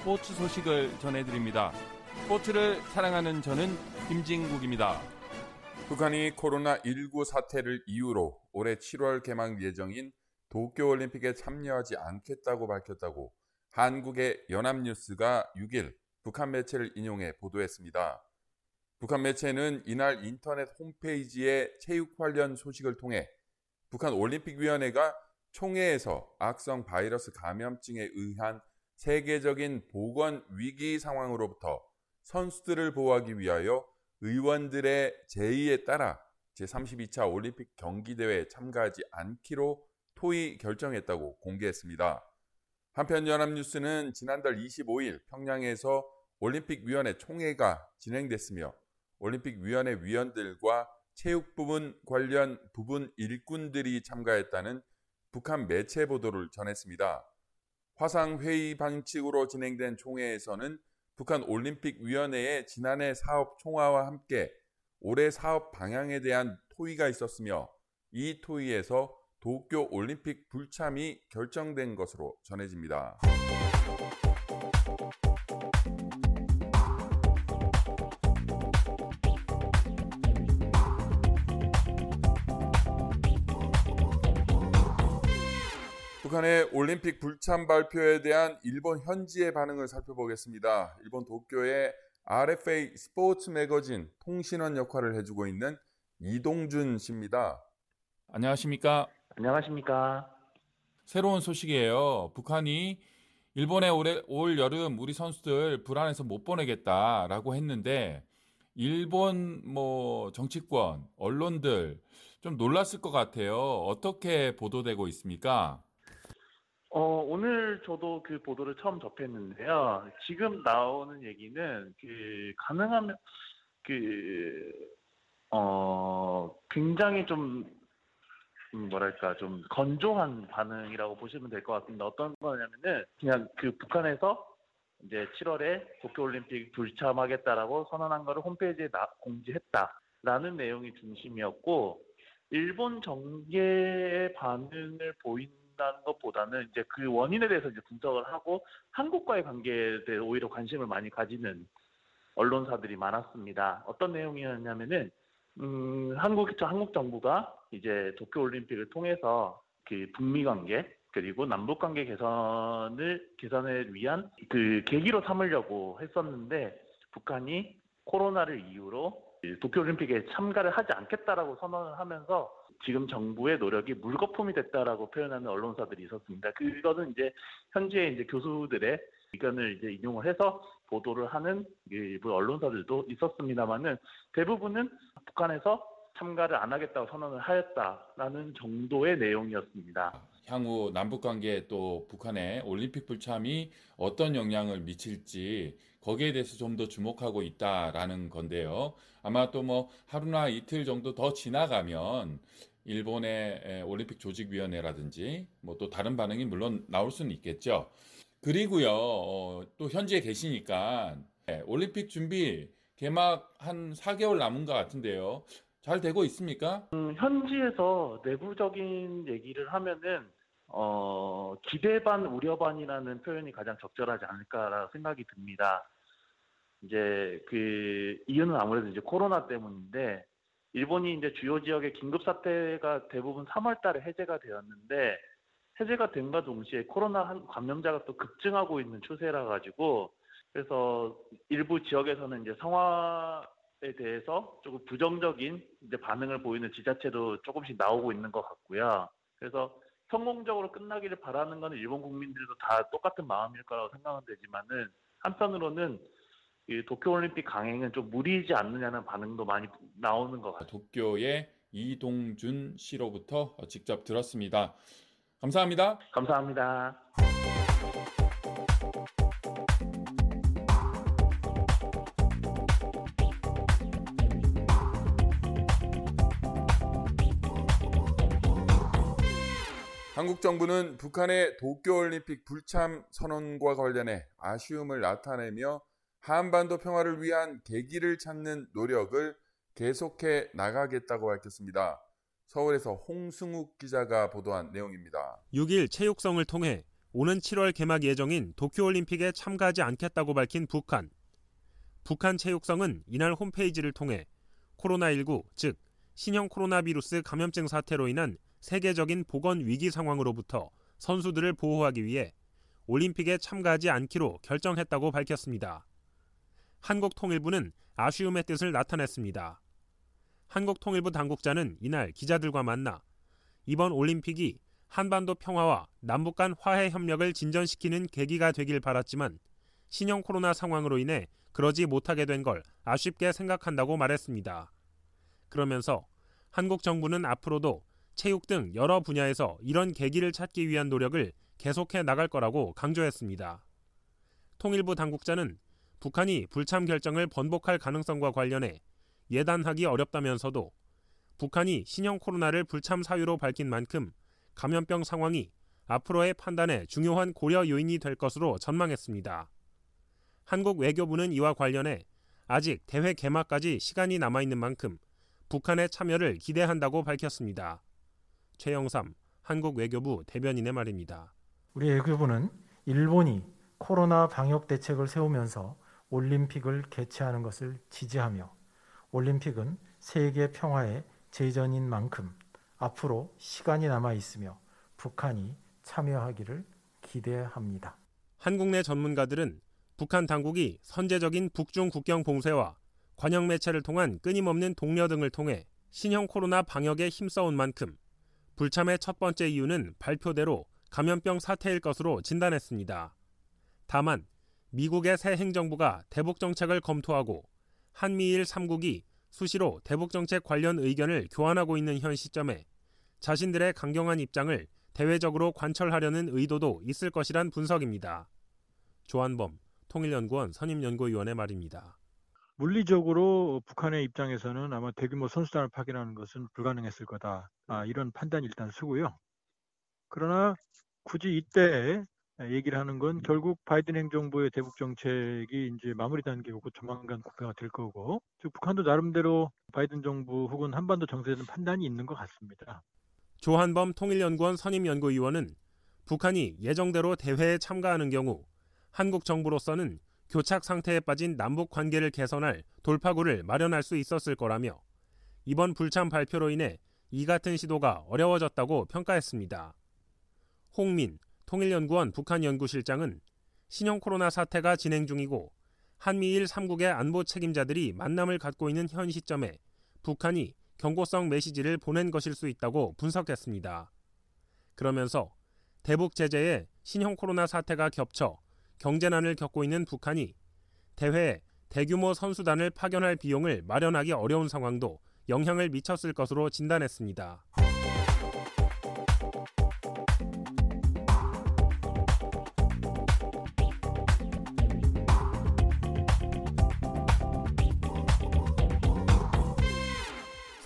스포츠 소식을 전해드립니다. 스포츠를 사랑하는 저는 김진국입니다. 북한이 코로나19 사태를 이유로 올해 7월 개막 예정인 도쿄올림픽에 참여하지 않겠다고 밝혔다고 한국의 연합뉴스가 6일 북한 매체를 인용해 보도했습니다. 북한 매체는 이날 인터넷 홈페이지에 체육 관련 소식을 통해 북한 올림픽위원회가 총회에서 악성 바이러스 감염증에 의한 세계적인 보건 위기 상황으로부터 선수들을 보호하기 위하여 의원들의 제의에 따라 제32차 올림픽 경기대회에 참가하지 않기로 토의 결정했다고 공개했습니다. 한편 연합뉴스는 지난달 25일 평양에서 올림픽위원회 총회가 진행됐으며 올림픽위원회 위원들과 체육 부분 관련 부분 일꾼들이 참가했다는 북한 매체 보도를 전했습니다. 화상회의 방식으로 진행된 총회에서는 북한 올림픽위원회의 지난해 사업 총화와 함께 올해 사업 방향에 대한 토의가 있었으며 이 토의에서 도쿄 올림픽 불참이 결정된 것으로 전해집니다. 북한의 올림픽 불참 발표에 대한 일본 현지의 반응을 살펴보겠습니다. 일본 도쿄의 RFA 스포츠 매거진 통신원 역할을 해주고 있는 이동준 씨입니다. 안녕하십니까? 안녕하십니까? 새로운 소식이에요. 북한이 일본에 올해, 올 여름 우리 선수들 불안해서 못 보내겠다라고 했는데 일본 뭐 정치권, 언론들 좀 놀랐을 것 같아요. 어떻게 보도되고 있습니까? 저도 그 보도를 처음 접했는데요. 지금 나오는 얘기는 그 가능하면 그 어, 굉장히 좀 음, 뭐랄까 좀 건조한 반응이라고 보시면 될 것 같습니다. 어떤 거냐면은 그냥 그 북한에서 이제 7월에 도쿄올림픽 불참하겠다라고 선언한 거를 홈페이지에 나, 공지했다라는 내용이 중심이었고 일본 정계의 반응을 보인 한다는 것보다는 이제 그 원인에 대해서 이제 분석을 하고 한국과의 관계에 대해 오히려 관심을 많이 가지는 언론사들이 많았습니다. 어떤 내용이었냐면은 음, 한국 한국 정부가 이제 도쿄 올림픽을 통해서 그 북미 관계 그리고 남북 관계 개선을 개선을 위한 그 계기로 삼으려고 했었는데 북한이 코로나를 이유로 도쿄 올림픽에 참가를 하지 않겠다라고 선언을 하면서 지금 정부의 노력이 물거품이 됐다라고 표현하는 언론사들이 있었습니다. 그거는 이제 현재 이제 교수들의 의견을 이제 인용을 해서 보도를 하는 일부 언론사들도 있었습니다만은 대부분은 북한에서 참가를 안 하겠다고 선언을 하였다라는 정도의 내용이었습니다. 향후 남북 관계에 또 북한의 올림픽 불참이 어떤 영향을 미칠지 거기에 대해서 좀 더 주목하고 있다라는 건데요. 아마 또 뭐 하루나 이틀 정도 더 지나가면 일본의 올림픽 조직위원회라든지 뭐 또 다른 반응이 물론 나올 수는 있겠죠. 그리고요, 어, 또 현지에 계시니까 네, 올림픽 준비 개막 한 4개월 남은 것 같은데요. 잘 되고 있습니까? 음, 현지에서 내부적인 얘기를 하면은 어, 기대 반 우려 반이라는 표현이 가장 적절하지 않을까라고 생각이 듭니다. 이제 그 이유는 아무래도 이제 코로나 때문인데 일본이 이제 주요 지역의 긴급 사태가 대부분 3월 달에 해제가 되었는데 해제가 된과 동시에 코로나 감염자가 또 급증하고 있는 추세라 가지고 그래서 일부 지역에서는 이제 상황에 대해서 조금 부정적인 이제 반응을 보이는 지자체도 조금씩 나오고 있는 것 같고요. 그래서 성공적으로 끝나기를 바라는 것은 일본 국민들도 다 똑같은 마음일 거라고 생각은 되지만은 한편으로는 이 도쿄올림픽 강행은 좀 무리이지 않느냐는 반응도 많이 나오는 것 같아요. 도쿄의 이동준 씨로부터 직접 들었습니다. 감사합니다. 감사합니다. 한국 정부는 북한의 도쿄올림픽 불참 선언과 관련해 아쉬움을 나타내며 한반도 평화를 위한 계기를 찾는 노력을 계속해 나가겠다고 밝혔습니다. 서울에서 홍승욱 기자가 보도한 내용입니다. 6일 체육성을 통해 오는 7월 개막 예정인 도쿄올림픽에 참가하지 않겠다고 밝힌 북한. 북한 체육성은 이날 홈페이지를 통해 코로나19, 즉 신형 코로나 비루스 감염증 사태로 인한 세계적인 보건 위기 상황으로부터 선수들을 보호하기 위해 올림픽에 참가하지 않기로 결정했다고 밝혔습니다. 한국통일부는 아쉬움의 뜻을 나타냈습니다. 한국통일부 당국자는 이날 기자들과 만나 이번 올림픽이 한반도 평화와 남북 간 화해 협력을 진전시키는 계기가 되길 바랐지만 신형 코로나 상황으로 인해 그러지 못하게 된 걸 아쉽게 생각한다고 말했습니다. 그러면서 한국 정부는 앞으로도 체육 등 여러 분야에서 이런 계기를 찾기 위한 노력을 계속해 나갈 거라고 강조했습니다. 통일부 당국자는 북한이 불참 결정을 번복할 가능성과 관련해 예단하기 어렵다면서도 북한이 신형 코로나를 불참 사유로 밝힌 만큼 감염병 상황이 앞으로의 판단에 중요한 고려 요인이 될 것으로 전망했습니다. 한국 외교부는 이와 관련해 아직 대회 개막까지 시간이 남아 있는 만큼 북한의 참여를 기대한다고 밝혔습니다. 최영삼 한국 외교부 대변인의 말입니다. 우리 외교부는 일본이 코로나 방역 대책을 세우면서 올림픽을 개최하는 것을 지지하며 올림픽은 세계 평화의 제전인 만큼 앞으로 시간이 남아 있으며 북한이 참여하기를 기대합니다. 한국 내 전문가들은 북한 당국이 선제적인 북중 국경 봉쇄와 관영 매체를 통한 끊임없는 독려 등을 통해 신형 코로나 방역에 힘써온 만큼 불참의 첫 번째 이유는 발표대로 감염병 사태일 것으로 진단했습니다. 다만 미국의 새 행정부가 대북 정책을 검토하고 한미일 3국이 수시로 대북 정책 관련 의견을 교환하고 있는 현 시점에 자신들의 강경한 입장을 대외적으로 관철하려는 의도도 있을 것이란 분석입니다. 조한범 통일연구원 선임연구위원의 말입니다. 물리적으로 북한의 입장에서는 아마 대규모 선수단을 파견하는 것은 불가능했을 거다. 아, 이런 판단이 일단 쓰고요. 그러나 굳이 이때 얘기를 하는 건 결국 바이든 행정부의 대북 정책이 이제 마무리 단계고 조만간 국회가 될 거고, 즉 북한도 나름대로 바이든 정부 혹은 한반도 정세에 대한 판단이 있는 것 같습니다. 조한범 통일연구원 선임연구위원은 북한이 예정대로 대회에 참가하는 경우 한국 정부로서는 교착 상태에 빠진 남북 관계를 개선할 돌파구를 마련할 수 있었을 거라며 이번 불참 발표로 인해 이 같은 시도가 어려워졌다고 평가했습니다. 홍민 통일연구원 북한연구실장은 신형 코로나 사태가 진행 중이고 한미일 3국의 안보 책임자들이 만남을 갖고 있는 현 시점에 북한이 경고성 메시지를 보낸 것일 수 있다고 분석했습니다. 그러면서 대북 제재에 신형 코로나 사태가 겹쳐 경제난을 겪고 있는 북한이 대회에 대규모 선수단을 파견할 비용을 마련하기 어려운 상황도 영향을 미쳤을 것으로 진단했습니다.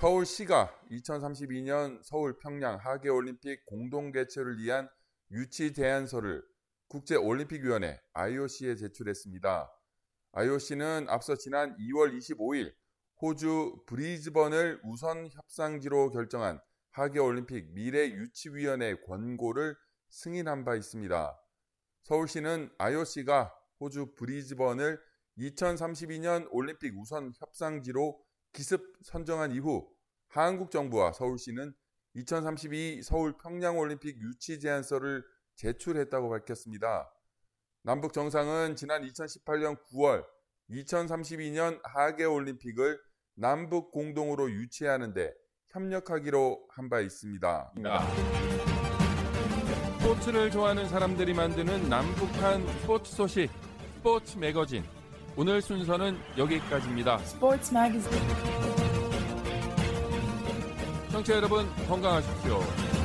서울시가 2032년 서울 평양 하계올림픽 공동 개최를 위한 유치 제안서를 국제올림픽위원회 IOC에 제출했습니다. IOC는 앞서 지난 2월 25일 호주 브리즈번을 우선 협상지로 결정한 하계올림픽 미래유치위원회 권고를 승인한 바 있습니다. 서울시는 IOC가 호주 브리즈번을 2032년 올림픽 우선 협상지로 기습 선정한 이후 한국 정부와 서울시는 2032 서울 평양올림픽 유치 제안서를 제출했다고 밝혔습니다. 남북 정상은 지난 2018년 9월 2032년 하계올림픽을 남북 공동으로 유치하는데 협력하기로 한 바 있습니다. 스포츠를 좋아하는 사람들이 만드는 남북한 스포츠 소식, 스포츠 매거진. 오늘 순서는 여기까지입니다. Sports Magazine. 청취자 여러분 건강하십시오.